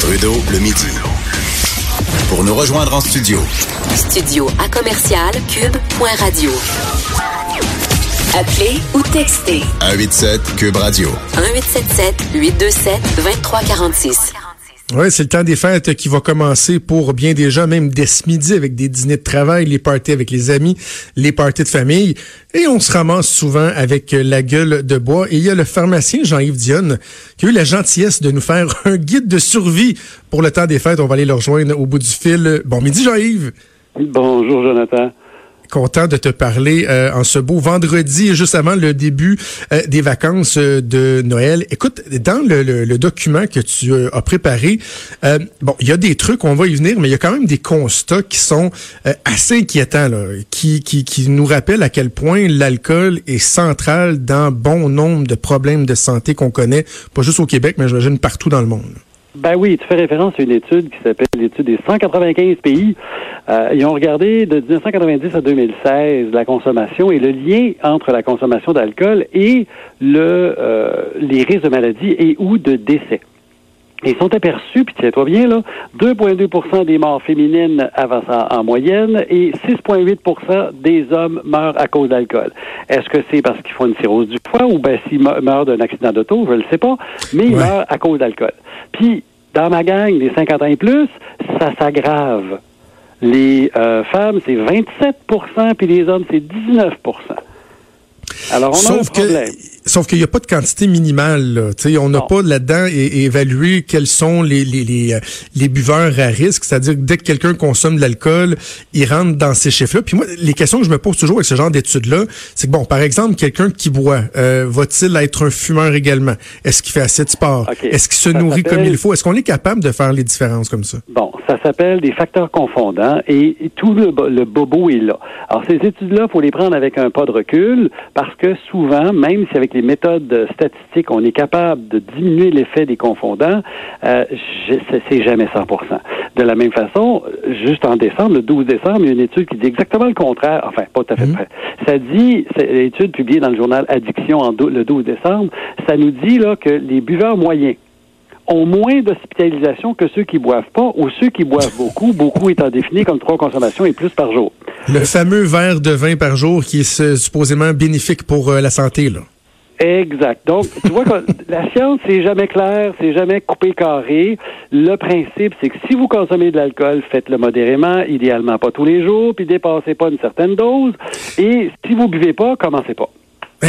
Trudeau, le midi. Pour nous rejoindre en studio. Studio à commercial cube.radio. Appelez ou textez 187 Cube Radio. 1877 827 2346. Oui, c'est le temps des fêtes qui va commencer pour bien des gens, même dès ce midi, avec des dîners de travail, les parties avec les amis, les parties de famille. Et on se ramasse souvent avec la gueule de bois. Et il y a le pharmacien Jean-Yves Dionne qui a eu la gentillesse de nous faire un guide de survie pour le temps des fêtes. On va aller le rejoindre au bout du fil. Bon midi, Jean-Yves. Bonjour, Jonathan content de te parler euh, en ce beau vendredi, juste avant le début euh, des vacances euh, de Noël. Écoute, dans le, document que tu as préparé, bon, il y a des trucs, on va y venir, mais il y a quand même des constats qui sont assez inquiétants, là, qui, qui, qui nous rappellent à quel point l'alcool est central dans bon nombre de problèmes de santé qu'on connaît, pas juste au Québec, mais j'imagine partout dans le monde. Ben oui, tu fais référence à une étude qui s'appelle l'étude des 195 pays. Euh, ils ont regardé de 1990 à 2016 la consommation et le lien entre la consommation d'alcool et le, euh, les risques de maladie et ou de décès. Ils sont aperçus, puis tiens-toi bien, là, 2,2% des morts féminines avancent en, moyenne et 6,8% des hommes meurent à cause d'alcool. Est-ce que c'est parce qu'ils font une cirrhose du foie ou ben s'ils meurent d'un accident d'auto, je ne le sais pas, mais ils meurent à cause d'alcool. Puis, dans ma gang des 50 ans et plus, ça s'aggrave. Les euh, femmes, c'est 27% puis les hommes, c'est 19% Alors, on a un problème. Sauf qu'il n'y a pas de quantité minimale. Là. on n'a pas là-dedans évalué quels sont les, les, les, euh, les buveurs à risque. C'est-à-dire que dès que quelqu'un consomme de l'alcool, il rentre dans ces chiffres-là. Puis moi, les questions que je me pose toujours avec ce genre d'études-là, c'est que, bon, par exemple, quelqu'un qui boit, euh, va-t-il être un fumeur également? Est-ce qu'il fait assez de sport? Est-ce qu'il se nourrit comme il faut? Est-ce qu'on est capable de faire les différences comme ça? Bon, ça s'appelle des facteurs confondants et, tout le, le, bobo est là. Alors, ces études-là, faut les prendre avec un pas de recul parce que souvent, même si avec les méthodes statistiques, on est capable de diminuer l'effet des confondants, euh, c'est jamais 100% De la même façon, juste en décembre, le 12 décembre, il y a une étude qui dit exactement le contraire. Enfin, pas tout à fait près. Mhm. Ça dit, c'est l'étude publiée dans le journal Addiction en le 12 décembre, ça nous dit là que les buveurs moyens ont moins d'hospitalisation que ceux qui boivent pas ou ceux qui boivent beaucoup, beaucoup étant défini comme trois consommations et plus par jour. Le fameux verre de vin par jour qui est supposément bénéfique pour euh, la santé, là. Exact. Donc, tu vois que la science, c'est jamais clair, c'est jamais coupé carré. Le principe, c'est que si vous consommez de l'alcool, faites-le modérément, idéalement pas tous les jours, puis dépassez pas une certaine dose. Et si vous buvez pas, commencez pas.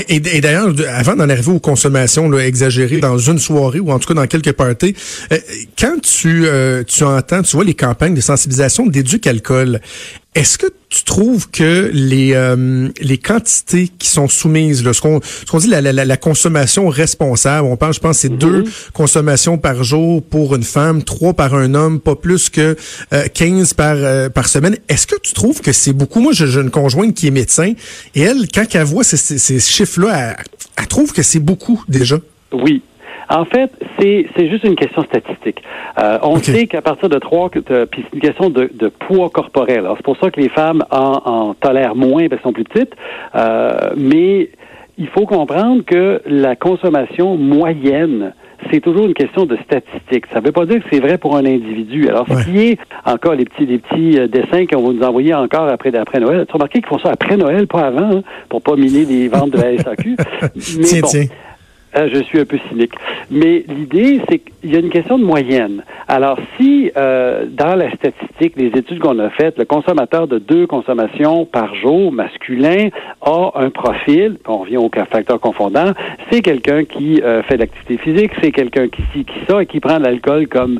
Et, d'ailleurs, avant d'en arriver aux consommations là, exagérées dans une soirée ou en tout cas dans quelques parties, euh, quand tu, euh, tu entends, tu vois les campagnes de sensibilisation d'éduc alcool, est-ce que tu trouves que les euh, les quantités qui sont soumises, là, ce qu'on ce qu'on dit la, la, la, consommation responsable, on parle, je pense, c'est deux mm-hmm. consommations par jour pour une femme, trois par un homme, pas plus que euh, 15 par euh, par semaine. Est-ce que tu trouves que c'est beaucoup? Moi, j'ai une conjointe qui est médecin et elle, quand elle voit ces, ces, ces chiffres-là, elle, elle trouve que c'est beaucoup déjà. Oui, en fait, c'est, juste une question statistique. Euh, on sait qu'à partir de trois, puis c'est une question de, de poids corporel. Alors, c'est pour ça que les femmes en, en tolèrent moins parce qu'elles sont plus petites. Euh, mais il faut comprendre que la consommation moyenne c'est toujours une question de statistique. Ça ne veut pas dire que c'est vrai pour un individu. Alors, ce qui est encore les petits, les petits euh, dessins qu'on va nous envoyer encore après, après Noël. Tu as remarqué qu'ils font ça après Noël, pas avant, hein, pour pas miner les ventes de la SAQ. Mais bon, euh, je suis un peu cynique. Mais l'idée, c'est qu'il y a une question de moyenne. Alors, si euh, dans la statistique, les études qu'on a faites, le consommateur de deux consommations par jour masculin a un profil, on revient au facteur confondant, c'est quelqu'un qui euh, fait de l'activité physique, c'est quelqu'un qui ci, qui ça, et qui prend l'alcool comme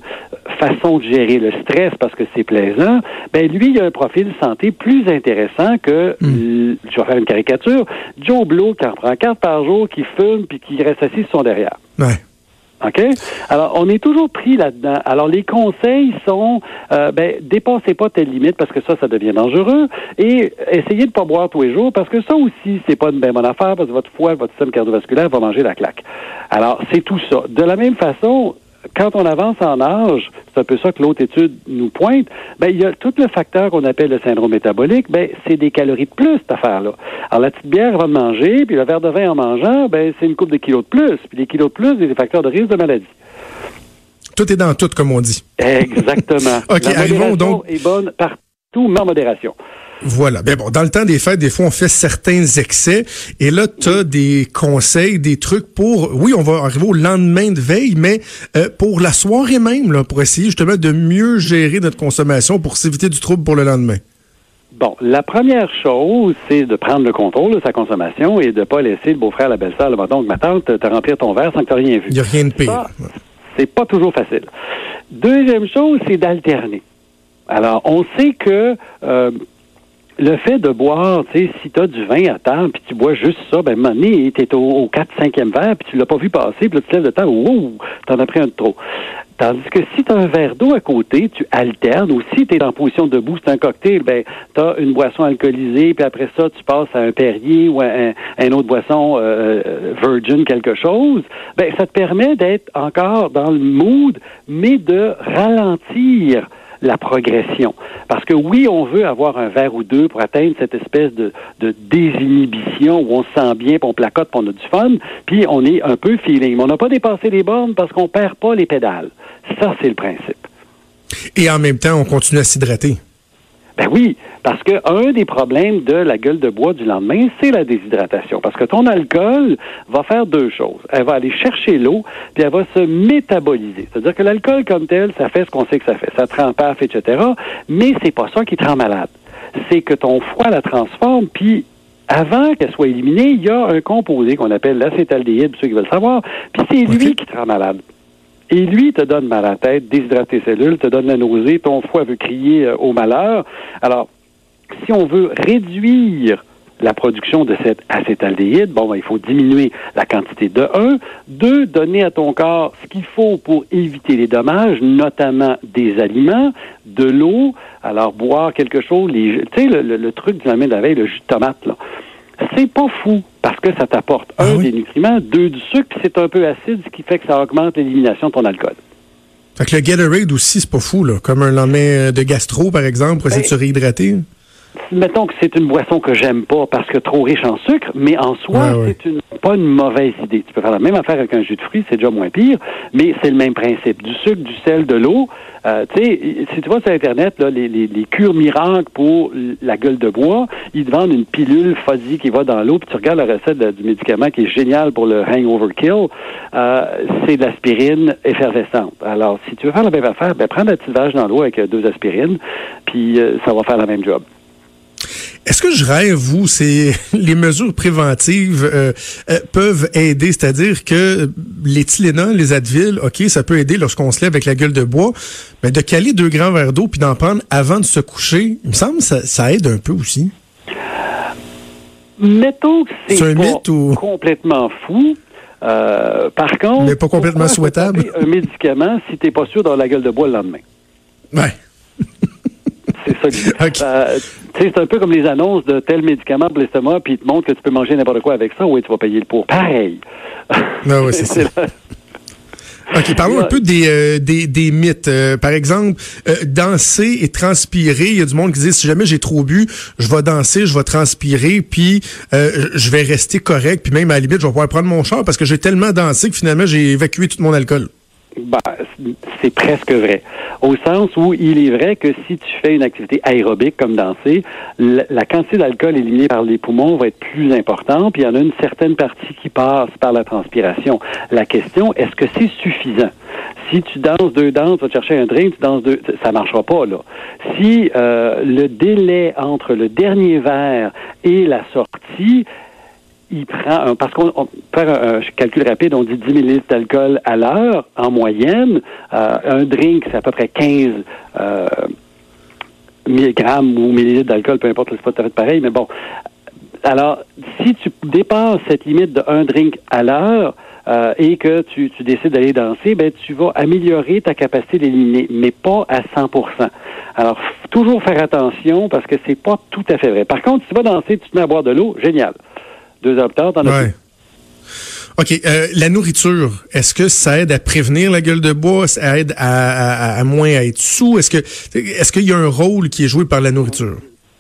façon de gérer le stress parce que c'est plaisant, ben lui, il a un profil de santé plus intéressant que, hmm. je vais faire une caricature, Joe Blow qui en prend quatre par jour, qui fume, puis qui reste assis sur son derrière. Ouais. OK? Alors, on est toujours pris là-dedans. Alors, les conseils sont, euh, ben, dépassez pas telle limite parce que ça, ça devient dangereux et essayez de pas boire tous les jours parce que ça aussi, c'est pas une bien bonne affaire parce que votre foie, votre système cardiovasculaire va manger la claque. Alors, c'est tout ça. De la même façon, quand on avance en âge, c'est un peu ça que l'autre étude nous pointe, ben, il y a tout le facteur qu'on appelle le syndrome métabolique, ben, c'est des calories de plus, cette affaire-là. Alors, la petite bière va manger, puis le verre de vin en mangeant, ben, c'est une coupe de kilos de plus. Puis les kilos de plus, c'est des facteurs de risque de maladie. tout est dans tout, comme on dit. Exactement. OK, La arrivons donc- est bonne partout, mais en modération. Voilà. Ben bon, dans le temps des fêtes, des fois, on fait certains excès. Et là, tu as des conseils, des trucs pour... Oui, on va arriver au lendemain de veille, mais euh, pour la soirée même, là, pour essayer justement de mieux gérer notre consommation pour s'éviter du trouble pour le lendemain. Bon, la première chose, c'est de prendre le contrôle de sa consommation et de pas laisser le beau-frère, la belle-sœur, le donc ma tante, te remplir ton verre sans que tu rien vu. Il n'y a rien de pire. C'est pas toujours facile. Deuxième chose, c'est d'alterner. Alors, on sait que euh, le fait de boire, tu sais, si tu as du vin à table, puis tu bois juste ça, ben, à un moment donné, tu es au, au 4 5e verre, puis tu l'as pas vu passer, puis là, tu lèves de temps, wow, t'en as pris un de trop. Tandis que si tu un verre d'eau à côté, tu alternes, ou si tu en position debout, c'est un cocktail, ben, tu as une boisson alcoolisée, puis après ça, tu passes à un Perrier ou à un, autre boisson euh, virgin, quelque chose, ben, ça te permet d'être encore dans le mood, mais de ralentir la progression. Parce que oui, on veut avoir un verre ou deux pour atteindre cette espèce de, désinhibition où on se sent bien, puis on placote, puis on a du fun, puis on est un peu feeling. Mais on n'a pas dépassé les bornes parce qu'on perd pas les pédales. Ça, c'est le principe. Et en même temps, on continue à s'hydrater. Ben oui, parce que un des problèmes de la gueule de bois du lendemain, c'est la déshydratation. Parce que ton alcool va faire deux choses. Elle va aller chercher l'eau, puis elle va se métaboliser. C'est-à-dire que l'alcool comme tel, ça fait ce qu'on sait que ça fait. Ça te rend paf, etc. Mais c'est pas ça qui te rend malade. C'est que ton foie la transforme, puis avant qu'elle soit éliminée, il y a un composé qu'on appelle l'acétaldéhyde, ceux qui veulent savoir, puis c'est lui qui te rend malade. Et lui te donne mal à la tête, déshydrate tes cellules, te donne la nausée, ton foie veut crier euh, au malheur. Alors, si on veut réduire la production de cet acétaldéhyde, bon, ben, il faut diminuer la quantité de 1. Deux, donner à ton corps ce qu'il faut pour éviter les dommages, notamment des aliments, de l'eau. Alors, boire quelque chose, les, tu sais, le, le- le truc du lendemain de la veille, le jus de tomate, là. C'est pas fou parce que ça t'apporte, Ah un, oui? des nutriments, deux, du sucre, puis c'est un peu acide, ce qui fait que ça augmente l'élimination de ton alcool. Fait que le Gatorade aussi, c'est pas fou, là. Comme un lendemain de gastro, par exemple, pour essayer de se réhydrater. Mettons que c'est une boisson que j'aime pas parce que trop riche en sucre, mais en soi, c'est une, pas une mauvaise idée. Tu peux faire la même affaire avec un jus de fruits, c'est déjà moins pire, mais c'est le même principe. Du sucre, du sel, de l'eau. Euh, tu sais, si tu vas sur Internet, là, les, les, les cures miracles pour la gueule de bois, ils te vendent une pilule fuzzy qui va dans l'eau, puis tu regardes la recette de- du médicament qui est génial pour le hangover kill, euh, c'est de l'aspirine effervescente. Alors, si tu veux faire la même affaire, ben, prends la petite vache dans l'eau avec euh, deux aspirines, puis euh, ça va faire la même job. Est-ce que je rêve, vous, c'est les mesures préventives euh, euh, peuvent aider, c'est-à-dire que les Tylenol, les Advil, ok, ça peut aider lorsqu'on se lève avec la gueule de bois, mais de caler deux grands verres d'eau puis d'en prendre avant de se coucher, il me semble que ça, ça aide un peu aussi. Mettons que c'est C'est un pas mythe ou- complètement fou. Euh, par contre, Mais pas complètement souhaitable. un médicament si t'es pas sûr d'avoir la gueule de bois le lendemain? Ouais. C'est ça. l'idée. Ok. Euh, c'est un peu comme les annonces de tel médicament pour l'estomac, puis ils te montrent que tu peux manger n'importe quoi avec ça. Oui, tu vas payer le pour. Pareil. Ah ouais, c'est ça. OK, parlons un peu des, euh, des, des mythes. Euh, par exemple, euh, danser et transpirer. Il y a du monde qui dit, si jamais j'ai trop bu, je vais danser, je vais transpirer, puis je vais rester correct, puis même à la limite, je vais pouvoir prendre mon char parce que j'ai tellement dansé que finalement, j'ai évacué tout mon alcool. Ben, c'est presque vrai. Au sens où il est vrai que si tu fais une activité aérobique comme danser, la, quantité d'alcool éliminée par les poumons va être plus importante, puis il y en a une certaine partie qui passe par la transpiration. La question, est-ce que c'est suffisant? Si tu danses deux danses, tu vas chercher un drink, tu danses deux, ça marchera pas, là. Si euh, le délai entre le dernier verre et la sortie il prend parce qu'on on- faire un, calcul rapide, on dit 10 millilitres d'alcool à l'heure en moyenne. Euh, un drink, c'est à peu près 15 euh, milligrammes ou millilitres d'alcool, peu importe, c'est pas tout à fait pareil, mais bon. Alors, si tu dépasses cette limite de un drink à l'heure euh, et que tu, tu décides d'aller danser, ben tu vas améliorer ta capacité d'éliminer, mais pas à 100% Alors, toujours faire attention parce que c'est pas tout à fait vrai. Par contre, si tu vas danser, tu te mets à boire de l'eau, génial. Deux heures plus tard, t'en as Ouais. OK. euh, la nourriture, est-ce que ça aide à prévenir la gueule de bois? Ça aide à, à- à moins à être sous? Est-ce que est-ce qu'il y a un rôle qui est joué par la nourriture?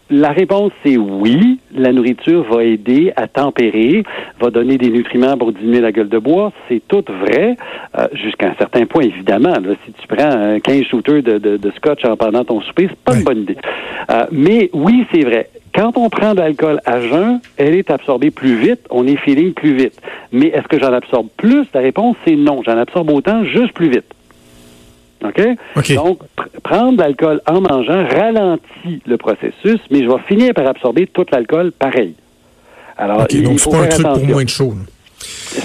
la réponse, c'est oui. La nourriture va aider à tempérer, va donner des nutriments pour diminuer la gueule de bois. C'est tout vrai, euh, jusqu'à un certain point, évidemment. si tu prends un 15 shooters de, de, scotch en pendant ton souper, c'est pas une bonne idée. Euh, mais oui, c'est vrai. Quand on prend de l'alcool à jeun, elle est absorbée plus vite, on est feeling plus vite. Mais est-ce que j'en absorbe plus? La réponse, c'est non. J'en absorbe autant, juste plus vite. OK? Donc, prendre de l'alcool en mangeant ralentit le processus, mais je vais finir par absorber tout l'alcool pareil. Alors, OK, donc c'est pas un truc pour moins de chaud.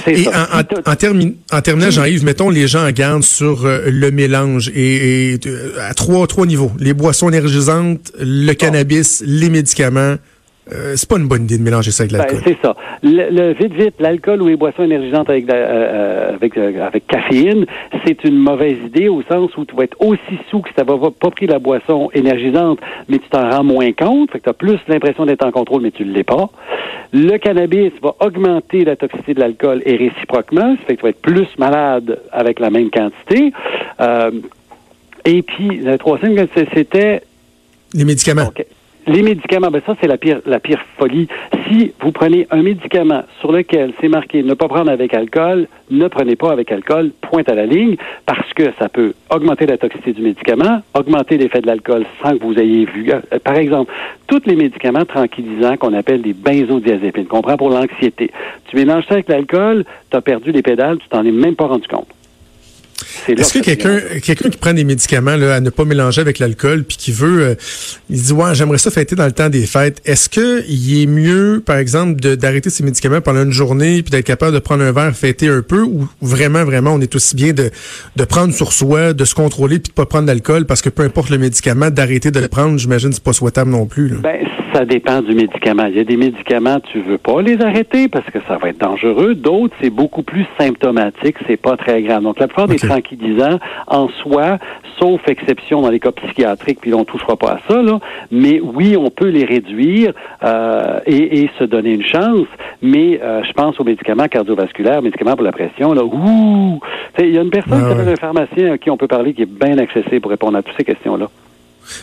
Et en, en, terminant, Jean-Yves, mettons les gens en garde sur euh, le mélange et, euh, à trois, trois niveaux. Les boissons énergisantes, le cannabis, les médicaments. Euh, c'est pas une bonne idée de mélanger ça avec ben, l'alcool. c'est ça. Le, vite vite, l'alcool ou les boissons énergisantes avec euh, euh, avec, caféine, c'est une mauvaise idée au sens où tu vas être aussi sous que si tu n'avais pas pris la boisson énergisante, mais tu t'en rends moins compte, fait que tu as plus l'impression d'être en contrôle, mais tu ne l'es pas. Le cannabis va augmenter la toxicité de l'alcool et réciproquement, ça fait que tu vas être plus malade avec la même quantité. et puis, le troisième, c'était... Les médicaments. Les médicaments, ben ça c'est la pire, la pire folie. Si vous prenez un médicament sur lequel c'est marqué ne pas prendre avec alcool, ne prenez pas avec alcool, pointe à la ligne, parce que ça peut augmenter la toxicité du médicament, augmenter l'effet de l'alcool sans que vous ayez vu. Euh, par exemple, tous les médicaments tranquillisants qu'on appelle des benzodiazépines, qu'on prend pour l'anxiété. Tu mélanges ça avec l'alcool, tu as perdu les pédales, tu t'en es même pas rendu compte. Est-ce que quelqu'un quelqu'un qui prend des médicaments là, à ne pas mélanger avec l'alcool puis qui veut euh, il dit ouais j'aimerais ça fêter dans le temps des fêtes. Est-ce que il est mieux par exemple d'arrêter ces médicaments pendant une journée puis d'être capable de prendre un verre fêter un peu ou vraiment vraiment on est aussi bien de de prendre sur soi de se contrôler puis de pas prendre d'alcool parce que peu importe le médicament d'arrêter de le prendre j'imagine c'est pas souhaitable non plus là. Ben, ça dépend du médicament. Il y a des médicaments, tu veux pas les arrêter parce que ça va être dangereux. D'autres, c'est beaucoup plus symptomatique, c'est pas très grave. Donc, la plupart des tranquillisants, en soi, sauf exception dans les cas psychiatriques, puis on touchera pas à ça, là, mais oui, on peut les réduire euh, et, se donner une chance. Mais euh, je pense aux médicaments cardiovasculaires, médicaments pour la pression, là, ouh! Il y a une personne, ah un pharmacien à qui on peut parler, qui est bien accessible pour répondre à toutes ces questions-là.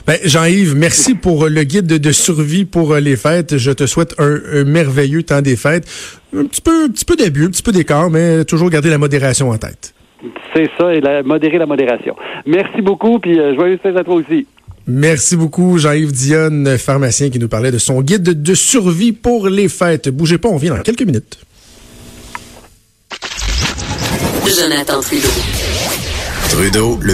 Ben, Jean-Yves, merci pour le guide de, survie pour euh, les fêtes. Je te souhaite un, merveilleux temps des fêtes. Un petit peu, un petit peu d'abus, un petit peu d'écart, mais toujours garder la modération en tête. C'est ça, et modérer la modération. Merci beaucoup, puis euh, joyeux fête à toi aussi. Merci beaucoup, Jean-Yves Dionne, pharmacien, qui nous parlait de son guide de survie pour les fêtes. Bougez pas, on vient dans quelques minutes. Jonathan Trudeau. Trudeau, le